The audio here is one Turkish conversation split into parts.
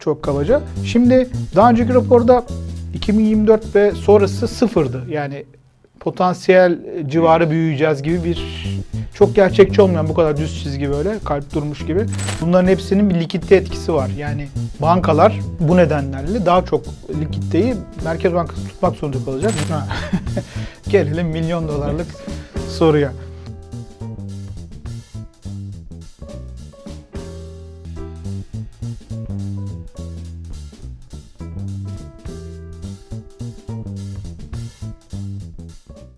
çok kabaca. Şimdi daha önceki raporda 2024 ve sonrası sıfırdı. Yani potansiyel civarı büyüyeceğiz gibi bir çok gerçekçi olmayan bu kadar düz çizgi böyle kalp durmuş gibi. Bunların hepsinin bir likitte etkisi var. Yani bankalar bu nedenlerle daha çok likitteyi Merkez Bankası tutmak zorunda kalacak. Gelelim milyon dolarlık soruya.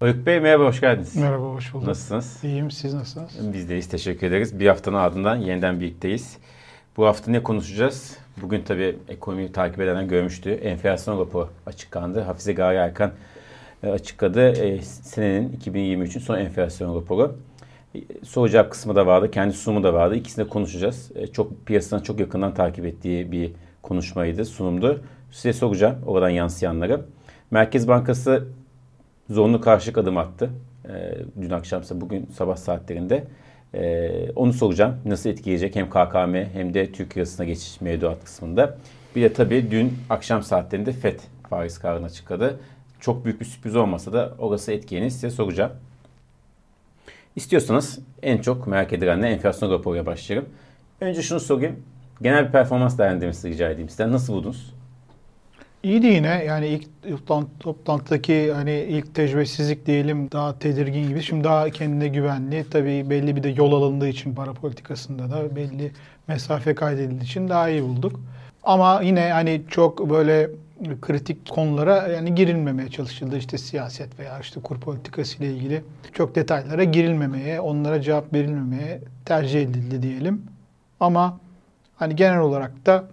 Oyuk Bey merhaba, hoş geldiniz. Merhaba, hoş bulduk. Nasılsınız? İyiyim, siz nasılsınız? Biz deyiz, teşekkür ederiz. Bir haftanın ardından yeniden birlikteyiz. Bu hafta ne konuşacağız? Bugün tabii ekonomiyi takip edenler görmüştü. Enflasyon raporu açıklandı. Hafize Gaye Erkan e, açıkladı. E, senenin 2023'ün son enflasyon raporu. E, soru cevap kısmı da vardı, kendi sunumu da vardı. İkisini de konuşacağız. Çok piyasadan çok yakından takip ettiği bir konuşmaydı, sunumdu. Size soracağım oradan yansıyanları. Merkez Bankası zorunlu karşılık adım attı. E, dün akşamsa bugün sabah saatlerinde. E, onu soracağım. Nasıl etkileyecek hem KKM hem de Türk lirasına geçiş mevduat kısmında. Bir de tabii dün akşam saatlerinde FED faiz kararını açıkladı. Çok büyük bir sürpriz olmasa da orası etkileyeni size soracağım. İstiyorsanız en çok merak edilenle enflasyon raporuyla başlayalım. Önce şunu sorayım. Genel bir performans değerlendirmesi rica edeyim sizden. Nasıl buldunuz? İyiydi yine yani ilk toplantıdaki hani ilk tecrübesizlik diyelim daha tedirgin gibi. Şimdi daha kendine güvenli. Tabii belli bir de yol alındığı için para politikasında da belli mesafe kaydedildiği için daha iyi bulduk. Ama yine hani çok böyle kritik konulara yani girilmemeye çalışıldı. işte siyaset veya işte kur politikası ile ilgili çok detaylara girilmemeye, onlara cevap verilmemeye tercih edildi diyelim. Ama hani genel olarak da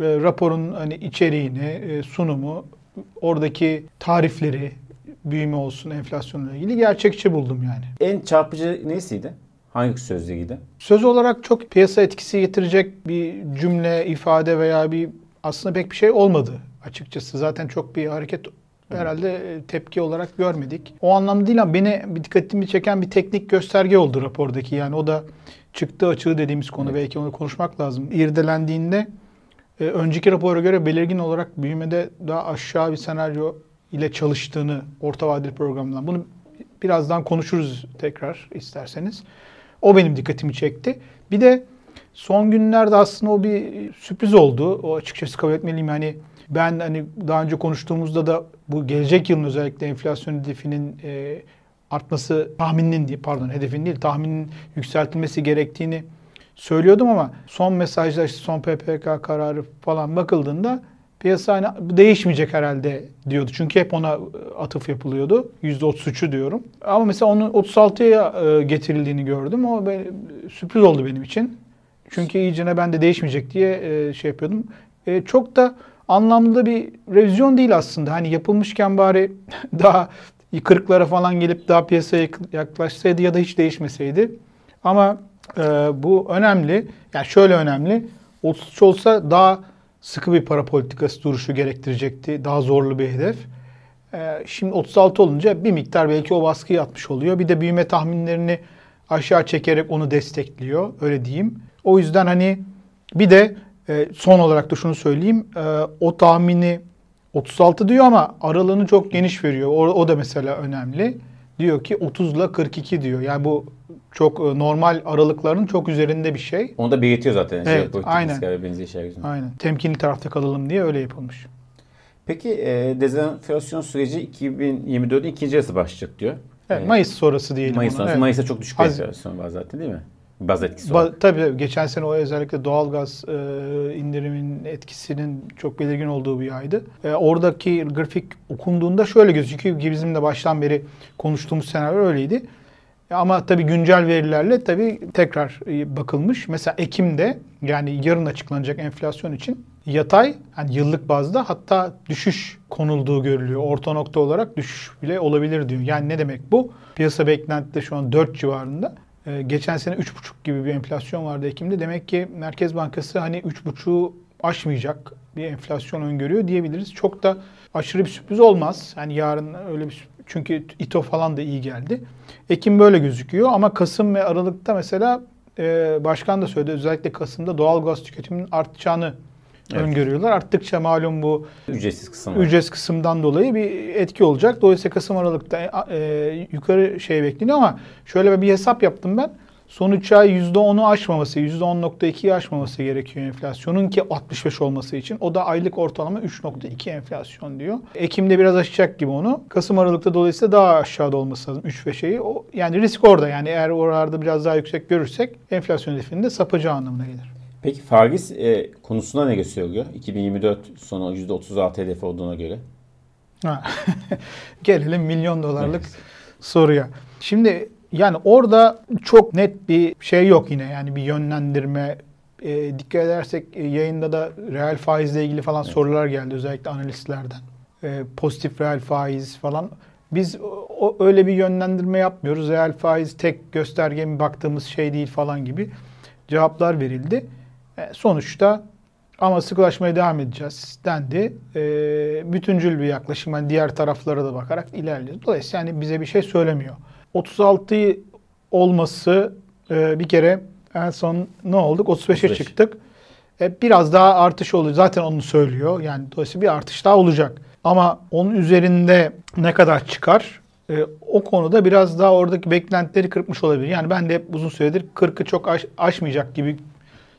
raporun hani içeriğini, e, sunumu, oradaki tarifleri, büyüme olsun, enflasyonla ilgili gerçekçi buldum yani. En çarpıcı nesiydi? Hangi sözleriydi? Söz olarak çok piyasa etkisi getirecek bir cümle, ifade veya bir aslında pek bir şey olmadı açıkçası. Zaten çok bir hareket herhalde e, tepki olarak görmedik. O anlamda değil ama beni dikkatimi çeken bir teknik gösterge oldu rapordaki. Yani o da çıktı açığı dediğimiz konu. Evet. Belki onu konuşmak lazım. İrdelendiğinde e, önceki rapora göre belirgin olarak büyümede daha aşağı bir senaryo ile çalıştığını orta vadeli programdan. Bunu birazdan konuşuruz tekrar isterseniz. O benim dikkatimi çekti. Bir de son günlerde aslında o bir sürpriz oldu. O açıkçası kabul etmeliyim. Yani ben hani daha önce konuştuğumuzda da bu gelecek yılın özellikle enflasyon hedefinin e, artması tahmininin pardon hedefin değil tahminin yükseltilmesi gerektiğini söylüyordum ama son mesajlar işte son PPK kararı falan bakıldığında piyasa hani değişmeyecek herhalde diyordu. Çünkü hep ona atıf yapılıyordu. %33'ü diyorum. Ama mesela onun 36'ya e, getirildiğini gördüm. O sürpriz oldu benim için. Çünkü iyicene ben de değişmeyecek diye e, şey yapıyordum. E, çok da anlamlı bir revizyon değil aslında. Hani yapılmışken bari daha kırıklara falan gelip daha piyasaya yaklaşsaydı ya da hiç değişmeseydi. Ama e, bu önemli. Yani şöyle önemli. 33 olsa daha sıkı bir para politikası duruşu gerektirecekti. Daha zorlu bir hedef. E, şimdi 36 olunca bir miktar belki o baskıyı atmış oluyor. Bir de büyüme tahminlerini aşağı çekerek onu destekliyor. Öyle diyeyim. O yüzden hani bir de e, son olarak da şunu söyleyeyim. E, o tahmini 36 diyor ama aralığını çok geniş veriyor. O, o da mesela önemli. Diyor ki 30 ile 42 diyor. Yani bu çok e, normal aralıkların çok üzerinde bir şey. Onu da belirtiyor zaten. Evet, aynen. Aynen. Temkinli tarafta kalalım diye öyle yapılmış. Peki e, dezenflasyon süreci 2024'ün ikinci yarısı başlayacak diyor. Evet, Mayıs sonrası diyelim Mayıs sonrası. Evet. Mayıs'ta çok düşük bir enflasyon var zaten değil mi? Baz etkisi. Ba- tabii geçen sene o özellikle doğalgaz e, indirimin etkisinin çok belirgin olduğu bir aydı. E, oradaki grafik okunduğunda şöyle gözüküyor ki bizim de baştan beri konuştuğumuz senaryo öyleydi. Ama tabii güncel verilerle tabii tekrar e, bakılmış. Mesela Ekim'de yani yarın açıklanacak enflasyon için yatay yani yıllık bazda hatta düşüş konulduğu görülüyor. Orta nokta olarak düşüş bile olabilir diyor. Yani ne demek bu? Piyasa beklentide şu an 4 civarında. Ee, geçen sene 3,5 gibi bir enflasyon vardı Ekim'de. Demek ki Merkez Bankası hani 3,5'u aşmayacak bir enflasyon öngörüyor diyebiliriz. Çok da aşırı bir sürpriz olmaz. Yani yarın öyle bir çünkü İTO falan da iyi geldi. Ekim böyle gözüküyor ama Kasım ve Aralık'ta mesela e, başkan da söyledi özellikle Kasım'da doğal gaz tüketiminin artacağını evet. öngörüyorlar. Arttıkça malum bu ücretsiz kısım ücretsiz kısımdan dolayı bir etki olacak. Dolayısıyla Kasım Aralık'ta e, yukarı şey bekleniyor ama şöyle bir hesap yaptım ben. Son 3 ay %10'u aşmaması, %10.2'yi aşmaması gerekiyor enflasyonun ki 65 olması için. O da aylık ortalama 3.2 enflasyon diyor. Ekim'de biraz aşacak gibi onu. Kasım Aralık'ta dolayısıyla daha aşağıda olması lazım 3 ve şeyi. O, yani risk orada yani eğer oralarda biraz daha yüksek görürsek enflasyon hedefinde sapacağı anlamına gelir. Peki faiz e, konusunda ne gösteriyor? 2024 sonu %36 hedef olduğuna göre. Gelelim milyon dolarlık evet. soruya. Şimdi yani orada çok net bir şey yok yine yani bir yönlendirme. E, dikkat edersek e, yayında da reel faizle ilgili falan evet. sorular geldi özellikle analistlerden. E, pozitif reel faiz falan. Biz o, öyle bir yönlendirme yapmıyoruz. Reel faiz tek gösterge mi baktığımız şey değil falan gibi cevaplar verildi. E, sonuçta ama sıkılaşmaya devam edeceğiz dendi. E, bütüncül bir yaklaşım. Yani diğer taraflara da bakarak ilerliyoruz. Dolayısıyla yani bize bir şey söylemiyor. 36 olması e, bir kere en son ne olduk? 35'e 35. çıktık. E, biraz daha artış oluyor. Zaten onu söylüyor. Yani dolayısıyla bir artış daha olacak. Ama onun üzerinde ne kadar çıkar? E, o konuda biraz daha oradaki beklentileri kırpmış olabilir. Yani ben de hep uzun süredir 40'ı çok aş, aşmayacak gibi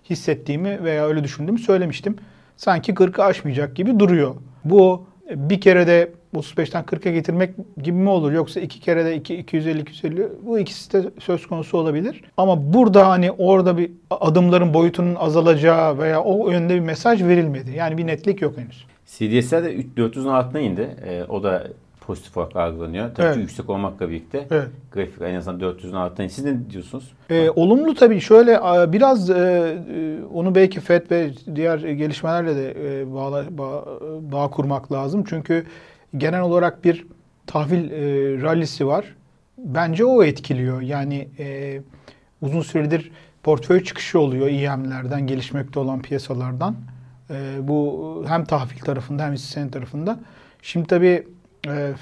hissettiğimi veya öyle düşündüğümü söylemiştim. Sanki 40'ı aşmayacak gibi duruyor. Bu bir kere de 35'ten 40'a getirmek gibi mi olur? Yoksa iki kere de 2, 250, 250 bu ikisi de söz konusu olabilir. Ama burada hani orada bir adımların boyutunun azalacağı veya o yönde bir mesaj verilmedi. Yani bir netlik yok henüz. CDS'ler de 400'ün altına indi. E, o da pozitif olarak algılanıyor. Tabii evet. yüksek olmakla birlikte evet. grafik en azından 400'ün altına. Siz ne diyorsunuz? Ee, olumlu tabii. Şöyle biraz e, e, onu belki FED ve diğer gelişmelerle de e, bağla, bağ, bağ kurmak lazım. Çünkü genel olarak bir tahvil e, rallisi var. Bence o etkiliyor. Yani e, uzun süredir portföy çıkışı oluyor İEM'lerden, gelişmekte olan piyasalardan. E, bu hem tahvil tarafında hem hisse tarafında. Şimdi tabii e, e,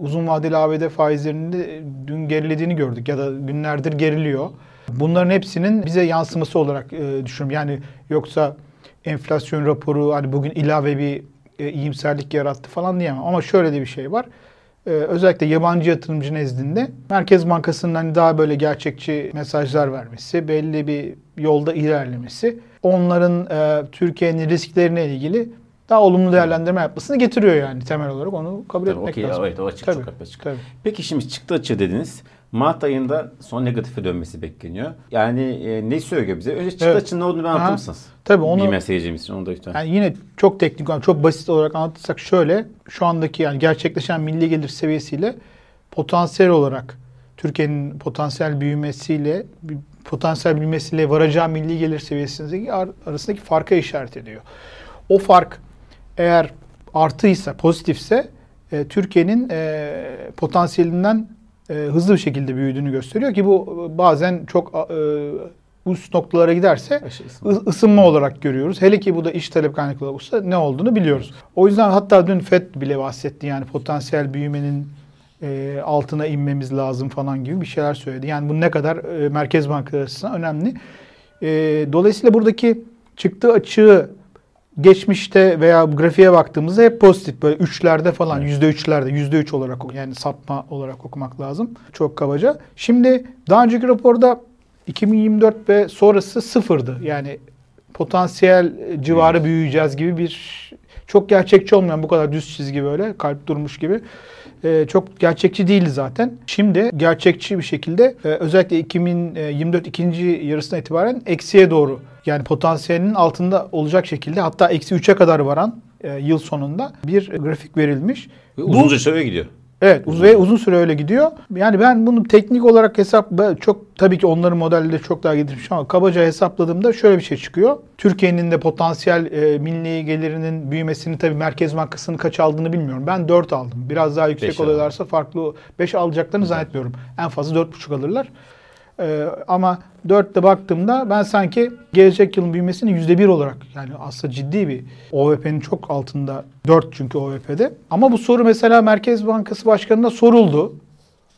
uzun vadeli ABD faizlerinde dün gerilediğini gördük ya da günlerdir geriliyor. Bunların hepsinin bize yansıması olarak e, düşünüyorum. Yani yoksa enflasyon raporu hani bugün ilave bir e, iyimserlik yarattı falan diyemem. Ama şöyle de bir şey var. E, özellikle yabancı yatırımcı nezdinde Merkez Bankası'nın hani daha böyle gerçekçi mesajlar vermesi, belli bir yolda ilerlemesi, onların e, Türkiye'nin risklerine ilgili daha olumlu değerlendirme yapmasını getiriyor yani temel olarak onu kabul Tabii, etmek okay, lazım. Evet o açık Tabii. çok açık. Tabii. Peki şimdi çıktı açı dediniz. Mart ayında son negatife dönmesi bekleniyor. Yani e, ne söylüyor bize? Önce çıktı evet. açının ne olduğunu anlatır mısınız? Tabii onu. Bilmeyen seyircimiz için onu da lütfen. Yani yine çok teknik, çok basit olarak anlatırsak şöyle. Şu andaki yani gerçekleşen milli gelir seviyesiyle potansiyel olarak Türkiye'nin potansiyel büyümesiyle potansiyel büyümesiyle varacağı milli gelir seviyesindeki arasındaki farka işaret ediyor. O fark eğer artıysa, pozitifse e, Türkiye'nin e, potansiyelinden e, hızlı bir şekilde büyüdüğünü gösteriyor ki bu bazen çok e, üst noktalara giderse ısınma olarak görüyoruz. Hele ki bu da iş talep kaynaklı olursa ne olduğunu biliyoruz. O yüzden hatta dün FED bile bahsetti yani potansiyel büyümenin e, altına inmemiz lazım falan gibi bir şeyler söyledi. Yani bu ne kadar e, Merkez Bankası açısından önemli. E, dolayısıyla buradaki çıktığı açığı geçmişte veya grafiğe baktığımızda hep pozitif böyle üçlerde falan yüzde üçlerde yüzde üç olarak yani sapma olarak okumak lazım. Çok kabaca. Şimdi daha önceki raporda 2024 ve sonrası sıfırdı. Yani potansiyel civarı büyüyeceğiz gibi bir çok gerçekçi olmayan bu kadar düz çizgi böyle kalp durmuş gibi e, çok gerçekçi değildi zaten. Şimdi gerçekçi bir şekilde e, özellikle 2024 ikinci yarısına itibaren eksiye doğru yani potansiyelinin altında olacak şekilde hatta eksi 3'e kadar varan e, yıl sonunda bir grafik verilmiş. Ve uzunca süre gidiyor. Evet uzun. ve uzun süre öyle gidiyor. Yani ben bunu teknik olarak hesap çok tabii ki onların modelleri çok daha getirmiş ama kabaca hesapladığımda şöyle bir şey çıkıyor. Türkiye'nin de potansiyel e, milli gelirinin büyümesini tabii Merkez Bankası'nın kaç aldığını bilmiyorum. Ben 4 aldım. Biraz daha yüksek oluyorlarsa farklı 5 alacaklarını zannetmiyorum. En fazla 4,5 alırlar. Ee, ama 4'te baktığımda ben sanki gelecek yılın büyümesini %1 olarak yani aslında ciddi bir OVP'nin çok altında 4 çünkü OVP'de. Ama bu soru mesela Merkez Bankası Başkanı'na soruldu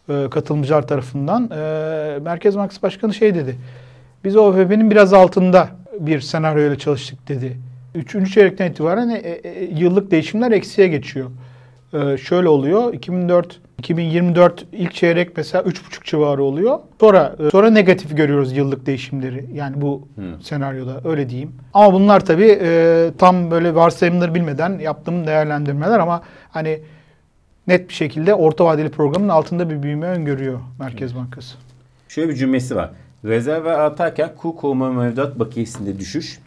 e, katılımcılar tarafından. E, Merkez Bankası Başkanı şey dedi. Biz OVP'nin biraz altında bir senaryoyla çalıştık dedi. Üçüncü çeyrekten itibaren e, yıllık değişimler eksiye geçiyor. Şöyle oluyor. 2004 2024 ilk çeyrek mesela 3,5 civarı oluyor. Sonra e, sonra negatif görüyoruz yıllık değişimleri. Yani bu Hmm. senaryoda öyle diyeyim. Ama bunlar tabii e, tam böyle varsayımları bilmeden yaptığım değerlendirmeler ama hani net bir şekilde orta vadeli programın altında bir büyüme öngörüyor Merkez Bankası. Şöyle bir cümlesi var. Rezervler artarken kur koruma mevduat bakiyesinde düşüş,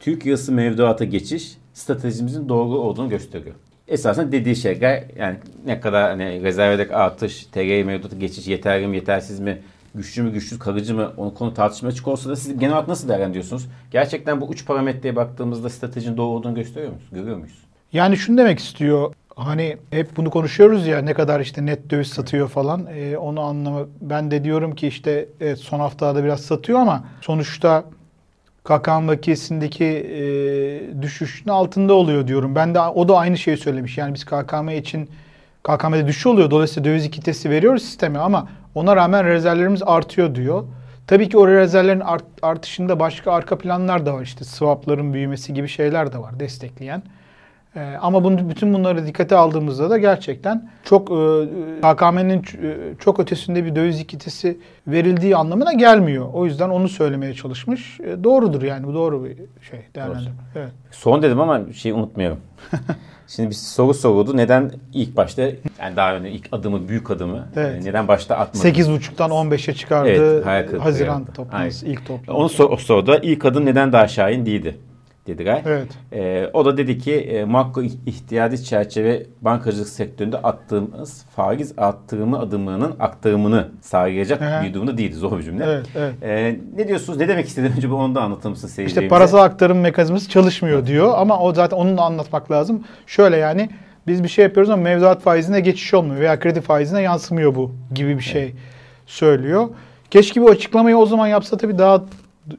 Türk lirası mevduata geçiş stratejimizin doğru olduğunu gösteriyor. Esasen dediği şeyler yani ne kadar hani rezervdeki artış, TL mevduata geçiş yeterli mi yetersiz mi, güçlü mü güçsüz kalıcı mı onu konu tartışmaya açık olsa da siz genel olarak nasıl değerlendiriyorsunuz? Gerçekten bu üç parametreye baktığımızda stratejinin doğru olduğunu gösteriyor muyuz? Görüyor muyuz? Yani şunu demek istiyor. Hani hep bunu konuşuyoruz ya ne kadar işte net döviz satıyor falan. Ee, onu anlama. Ben de diyorum ki işte evet, son haftada biraz satıyor ama sonuçta KKM vakiyesindeki e, düşüşün altında oluyor diyorum. Ben de o da aynı şeyi söylemiş. Yani biz KKM için KKM'de düşüş oluyor. Dolayısıyla döviz ikitesi veriyoruz sisteme ama ona rağmen rezervlerimiz artıyor diyor. Tabii ki o rezervlerin art- artışında başka arka planlar da var. İşte swapların büyümesi gibi şeyler de var destekleyen. Ee, ama bunu, bütün bunları dikkate aldığımızda da gerçekten çok e, KKM'nin ç- e, çok ötesinde bir döviz ikitesi verildiği anlamına gelmiyor. O yüzden onu söylemeye çalışmış. E, doğrudur yani bu doğru bir şey değerlendirme. Evet. Son dedim ama şeyi unutmayalım. Şimdi bir soru soruldu. Neden ilk başta yani daha önce ilk adımı büyük adımı Evet. e, neden başta atmadı? 8.5'tan 15'e çıkardı. Evet, Haziran toplantısı, ilk toplantı. Onu sor, o soruda ilk adım neden daha şahin değildi dediler. Evet. E, o da dedi ki e, makro ihtiyacı çerçeve bankacılık sektöründe attığımız faiz arttırımı adımının aktarımını sağlayacak hı. bir durumda değildi. Zor bir cümle. Evet, evet. E, ne diyorsunuz? Ne demek istedi? Önce onu da anlatır mısın İşte seyircilerimize? parasal aktarım mekanizması çalışmıyor diyor ama o zaten onu da anlatmak lazım. Şöyle yani biz bir şey yapıyoruz ama mevduat faizine geçiş olmuyor veya kredi faizine yansımıyor bu gibi bir şey söylüyor. Keşke bu açıklamayı o zaman yapsa tabii daha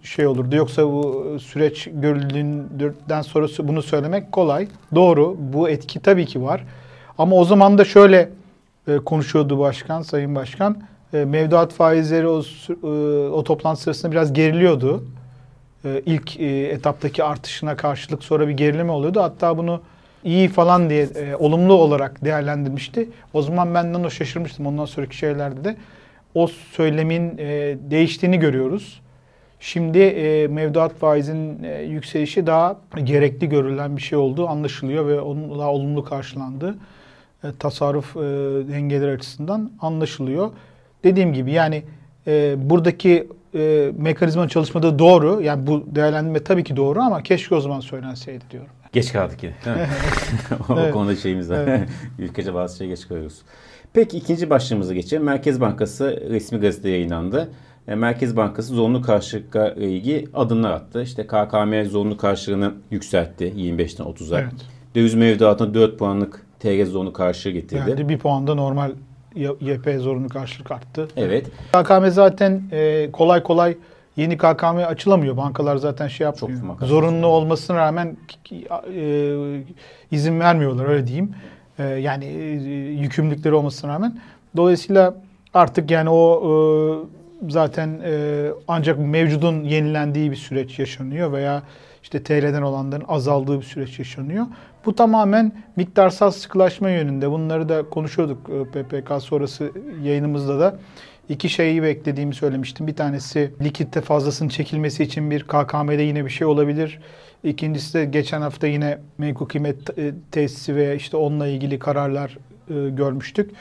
şey olurdu. Yoksa bu süreç görüldüğünden sonra bunu söylemek kolay. Doğru. Bu etki tabii ki var. Ama o zaman da şöyle e, konuşuyordu başkan, sayın başkan. E, mevduat faizleri o, e, o toplantı sırasında biraz geriliyordu. E, ilk e, etaptaki artışına karşılık sonra bir gerileme oluyordu. Hatta bunu iyi falan diye e, olumlu olarak değerlendirmişti. O zaman benden o şaşırmıştım. Ondan sonraki şeylerde de o söylemin e, değiştiğini görüyoruz. Şimdi e, mevduat faizinin e, yükselişi daha gerekli görülen bir şey olduğu anlaşılıyor ve onun daha olumlu karşılandığı e, tasarruf e, dengeleri açısından anlaşılıyor. Dediğim gibi yani e, buradaki e, mekanizmanın çalışmadığı doğru. Yani bu değerlendirme tabii ki doğru ama keşke o zaman söylenseydi diyorum. Geç kaldık yine. o Evet. konuda şeyimiz var. Evet. Ülkece bazı şey geç kalıyoruz. Peki ikinci başlığımıza geçelim. Merkez Bankası resmi gazete yayınlandı. E, Merkez Bankası zorunlu karşılıkla ilgili adımlar attı. İşte KKM zorunlu karşılığını yükseltti 25'ten 30'a. Evet. Döviz mevduatına 4 puanlık TL zorunlu karşılığı getirdi. Yani bir puanda normal YP zorunlu karşılık arttı. Evet. KKM zaten e, kolay kolay yeni KKM açılamıyor. Bankalar zaten şey yapmıyor. Çok. Zorunlu olmasına rağmen e, izin vermiyorlar öyle diyeyim. E, yani e, yükümlülükleri olmasına rağmen. Dolayısıyla artık yani o e, zaten e, ancak mevcudun yenilendiği bir süreç yaşanıyor veya işte TL'den olanların azaldığı bir süreç yaşanıyor. Bu tamamen miktarsal sıkılaşma yönünde. Bunları da konuşuyorduk e, PPK sonrası yayınımızda da. İki şeyi beklediğimi söylemiştim. Bir tanesi likitte fazlasının çekilmesi için bir KKM'de yine bir şey olabilir. İkincisi de geçen hafta yine menkul kıymet e, tesisi ve işte onunla ilgili kararlar e, görmüştük.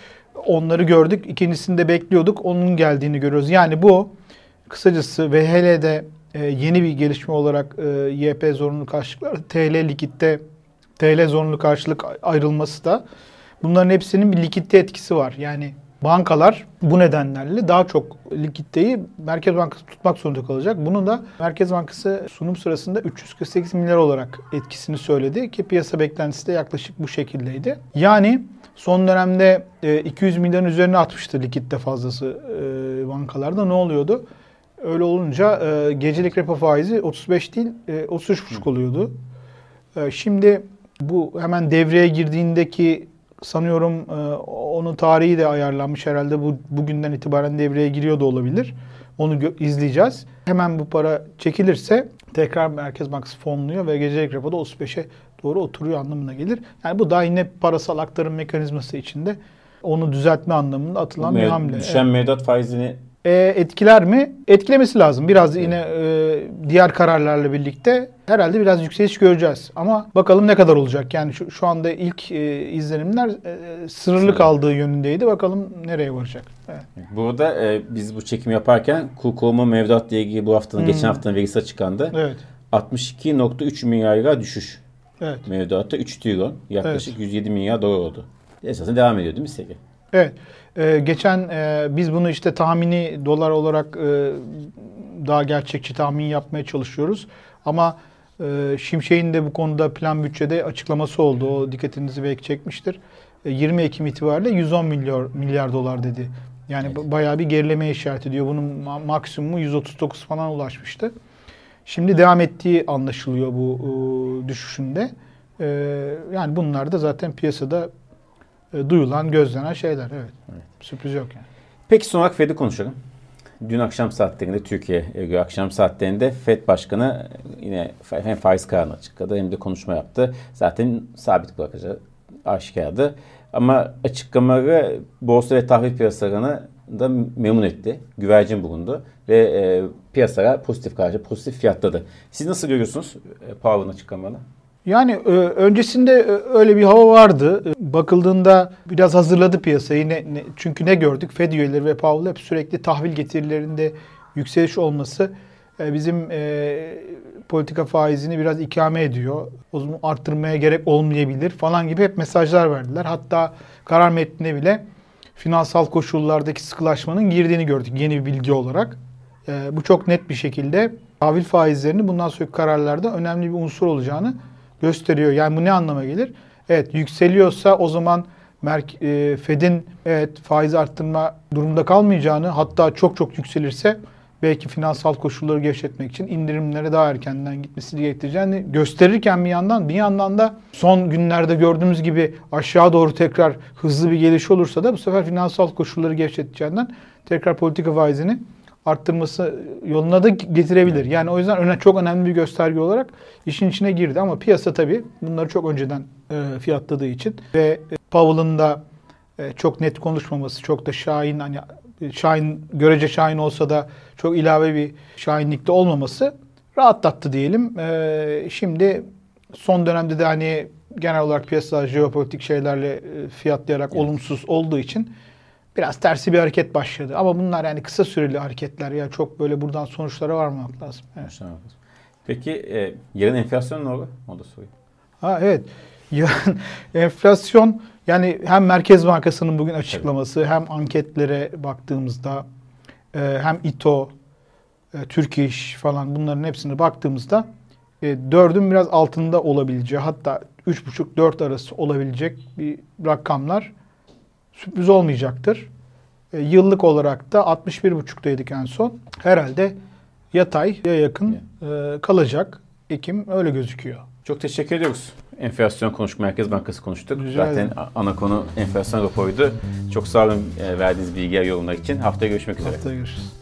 Onları gördük. İkincisini de bekliyorduk. Onun geldiğini görüyoruz. Yani bu kısacası ve hele de e, yeni bir gelişme olarak e, YP zorunlu karşılıklar TL likitte TL zorunlu karşılık ayrılması da bunların hepsinin bir likitte etkisi var. Yani bankalar bu nedenlerle daha çok likiditeyi Merkez Bankası tutmak zorunda kalacak. Bunu da Merkez Bankası sunum sırasında 348 milyar olarak etkisini söyledi ki piyasa beklentisi de yaklaşık bu şekildeydi. Yani son dönemde e, 200 milyarın üzerine atmıştı likitte fazlası e, bankalarda. Ne oluyordu? Öyle olunca e, gecelik repo faizi 35 değil e, 33,5 oluyordu. E, şimdi bu hemen devreye girdiğindeki sanıyorum e, onun tarihi de ayarlanmış herhalde bu bugünden itibaren devreye giriyor da olabilir. Onu izleyeceğiz. Hemen bu para çekilirse tekrar Merkez Bankası fonluyor ve gecelik repoda 35'e doğru oturuyor anlamına gelir. Yani bu da yine parasal aktarım mekanizması içinde onu düzeltme anlamında atılan bir hamle. Düşen mevduat faizini E, etkiler mi? Etkilemesi lazım. Biraz yine e, diğer kararlarla birlikte herhalde biraz yükseliş göreceğiz. Ama bakalım ne kadar olacak. Yani şu, şu anda ilk e, izlenimler e, sınırlı kaldığı yönündeydi. Bakalım nereye varacak. Evet. Burada e, biz bu çekim yaparken koruма mevduatla ilgili bu haftanın Hmm. geçen haftanın verisi açıklandı. Evet. 62.3 milyar lira düşüş Evet. mevduatta 3 trilyon yaklaşık 107 milyar dolar oldu. Esasında devam ediyor değil mi Sege? Evet. Ee, geçen e, biz bunu işte tahmini dolar olarak e, daha gerçekçi tahmin yapmaya çalışıyoruz. Ama e, Şimşek'in de bu konuda plan bütçede açıklaması oldu. O dikkatinizi belki çekmiştir. E, 20 Ekim itibariyle 110 milyar milyar dolar dedi. Yani Evet. ba- bayağı bir gerileme işareti diyor. Bunun ma- maksimumu 139 falan ulaşmıştı. Şimdi devam ettiği anlaşılıyor bu e, düşüşünde. E, yani bunlar da zaten piyasada e, duyulan, gözlenen şeyler. Evet. Evet. Sürpriz yok yani. Peki son olarak Fed'i konuşalım. Dün akşam saatlerinde Türkiye göre akşam saatlerinde Fed Başkanı yine hem faiz kararını açıkladı hem de konuşma yaptı. Zaten sabit bırakacağı aşikardı. Ama açıklamaları borsa ve tahvil piyasalarını da memnun etti. Güvercin bulundu ve e, piyasalar pozitif karşı pozitif fiyatladı. Siz nasıl görüyorsunuz e, Powell'ın açıklamalarını? Yani e, öncesinde e, öyle bir hava vardı. E, Bakıldığında biraz hazırladı piyasayı. Ne, ne- çünkü ne gördük? Fed üyeleri ve Powell hep sürekli tahvil getirilerinde yükseliş olması e, bizim e, politika faizini biraz ikame ediyor. O zaman arttırmaya gerek olmayabilir falan gibi hep mesajlar verdiler. Hatta karar metnine bile finansal koşullardaki sıkılaşmanın girdiğini gördük yeni bir bilgi olarak. E, bu çok net bir şekilde tahvil faizlerinin bundan sonraki kararlarda önemli bir unsur olacağını gösteriyor. Yani bu ne anlama gelir? Evet yükseliyorsa o zaman Merk, e, Fed'in evet faiz arttırma durumunda kalmayacağını hatta çok çok yükselirse belki finansal koşulları gevşetmek için indirimlere daha erkenden gitmesi gerektireceğini gösterirken bir yandan bir yandan da son günlerde gördüğümüz gibi aşağı doğru tekrar hızlı bir geliş olursa da bu sefer finansal koşulları gevşeteceğinden tekrar politika faizini arttırması yoluna da getirebilir. Yani o yüzden öne, çok önemli bir gösterge olarak işin içine girdi ama piyasa tabii bunları çok önceden e, fiyatladığı için ve Powell'ın da e, çok net konuşmaması, çok da şahin hani şahin görece şahin olsa da çok ilave bir şahinlikte olmaması rahatlattı diyelim. E, şimdi son dönemde de hani genel olarak piyasa jeopolitik şeylerle e, fiyatlayarak Evet. olumsuz olduğu için biraz tersi bir hareket başladı. Ama bunlar yani kısa süreli hareketler ya çok böyle buradan sonuçlara varmamak lazım. Evet. Peki e, yarın enflasyon ne olur? O da sorayım. Ha evet. Yarın enflasyon yani hem Merkez Bankası'nın bugün açıklaması hem anketlere baktığımızda e, hem İTO, e, Türk İş falan bunların hepsine baktığımızda e, dördün biraz altında olabileceği hatta 3,5-4 arası olabilecek bir rakamlar sürpriz olmayacaktır. E, yıllık olarak da 61,5'taydık en son. Herhalde yatay ya yakın e, kalacak. Ekim öyle gözüküyor. Çok teşekkür ediyoruz. Enflasyon konuştuk, Merkez Bankası konuştuk. Rica Zaten ederim. ana konu enflasyon raporuydu. Çok sağ olun e, verdiğiniz bilgiler, yorumlar için. Haftaya görüşmek üzere. Haftaya görüşürüz.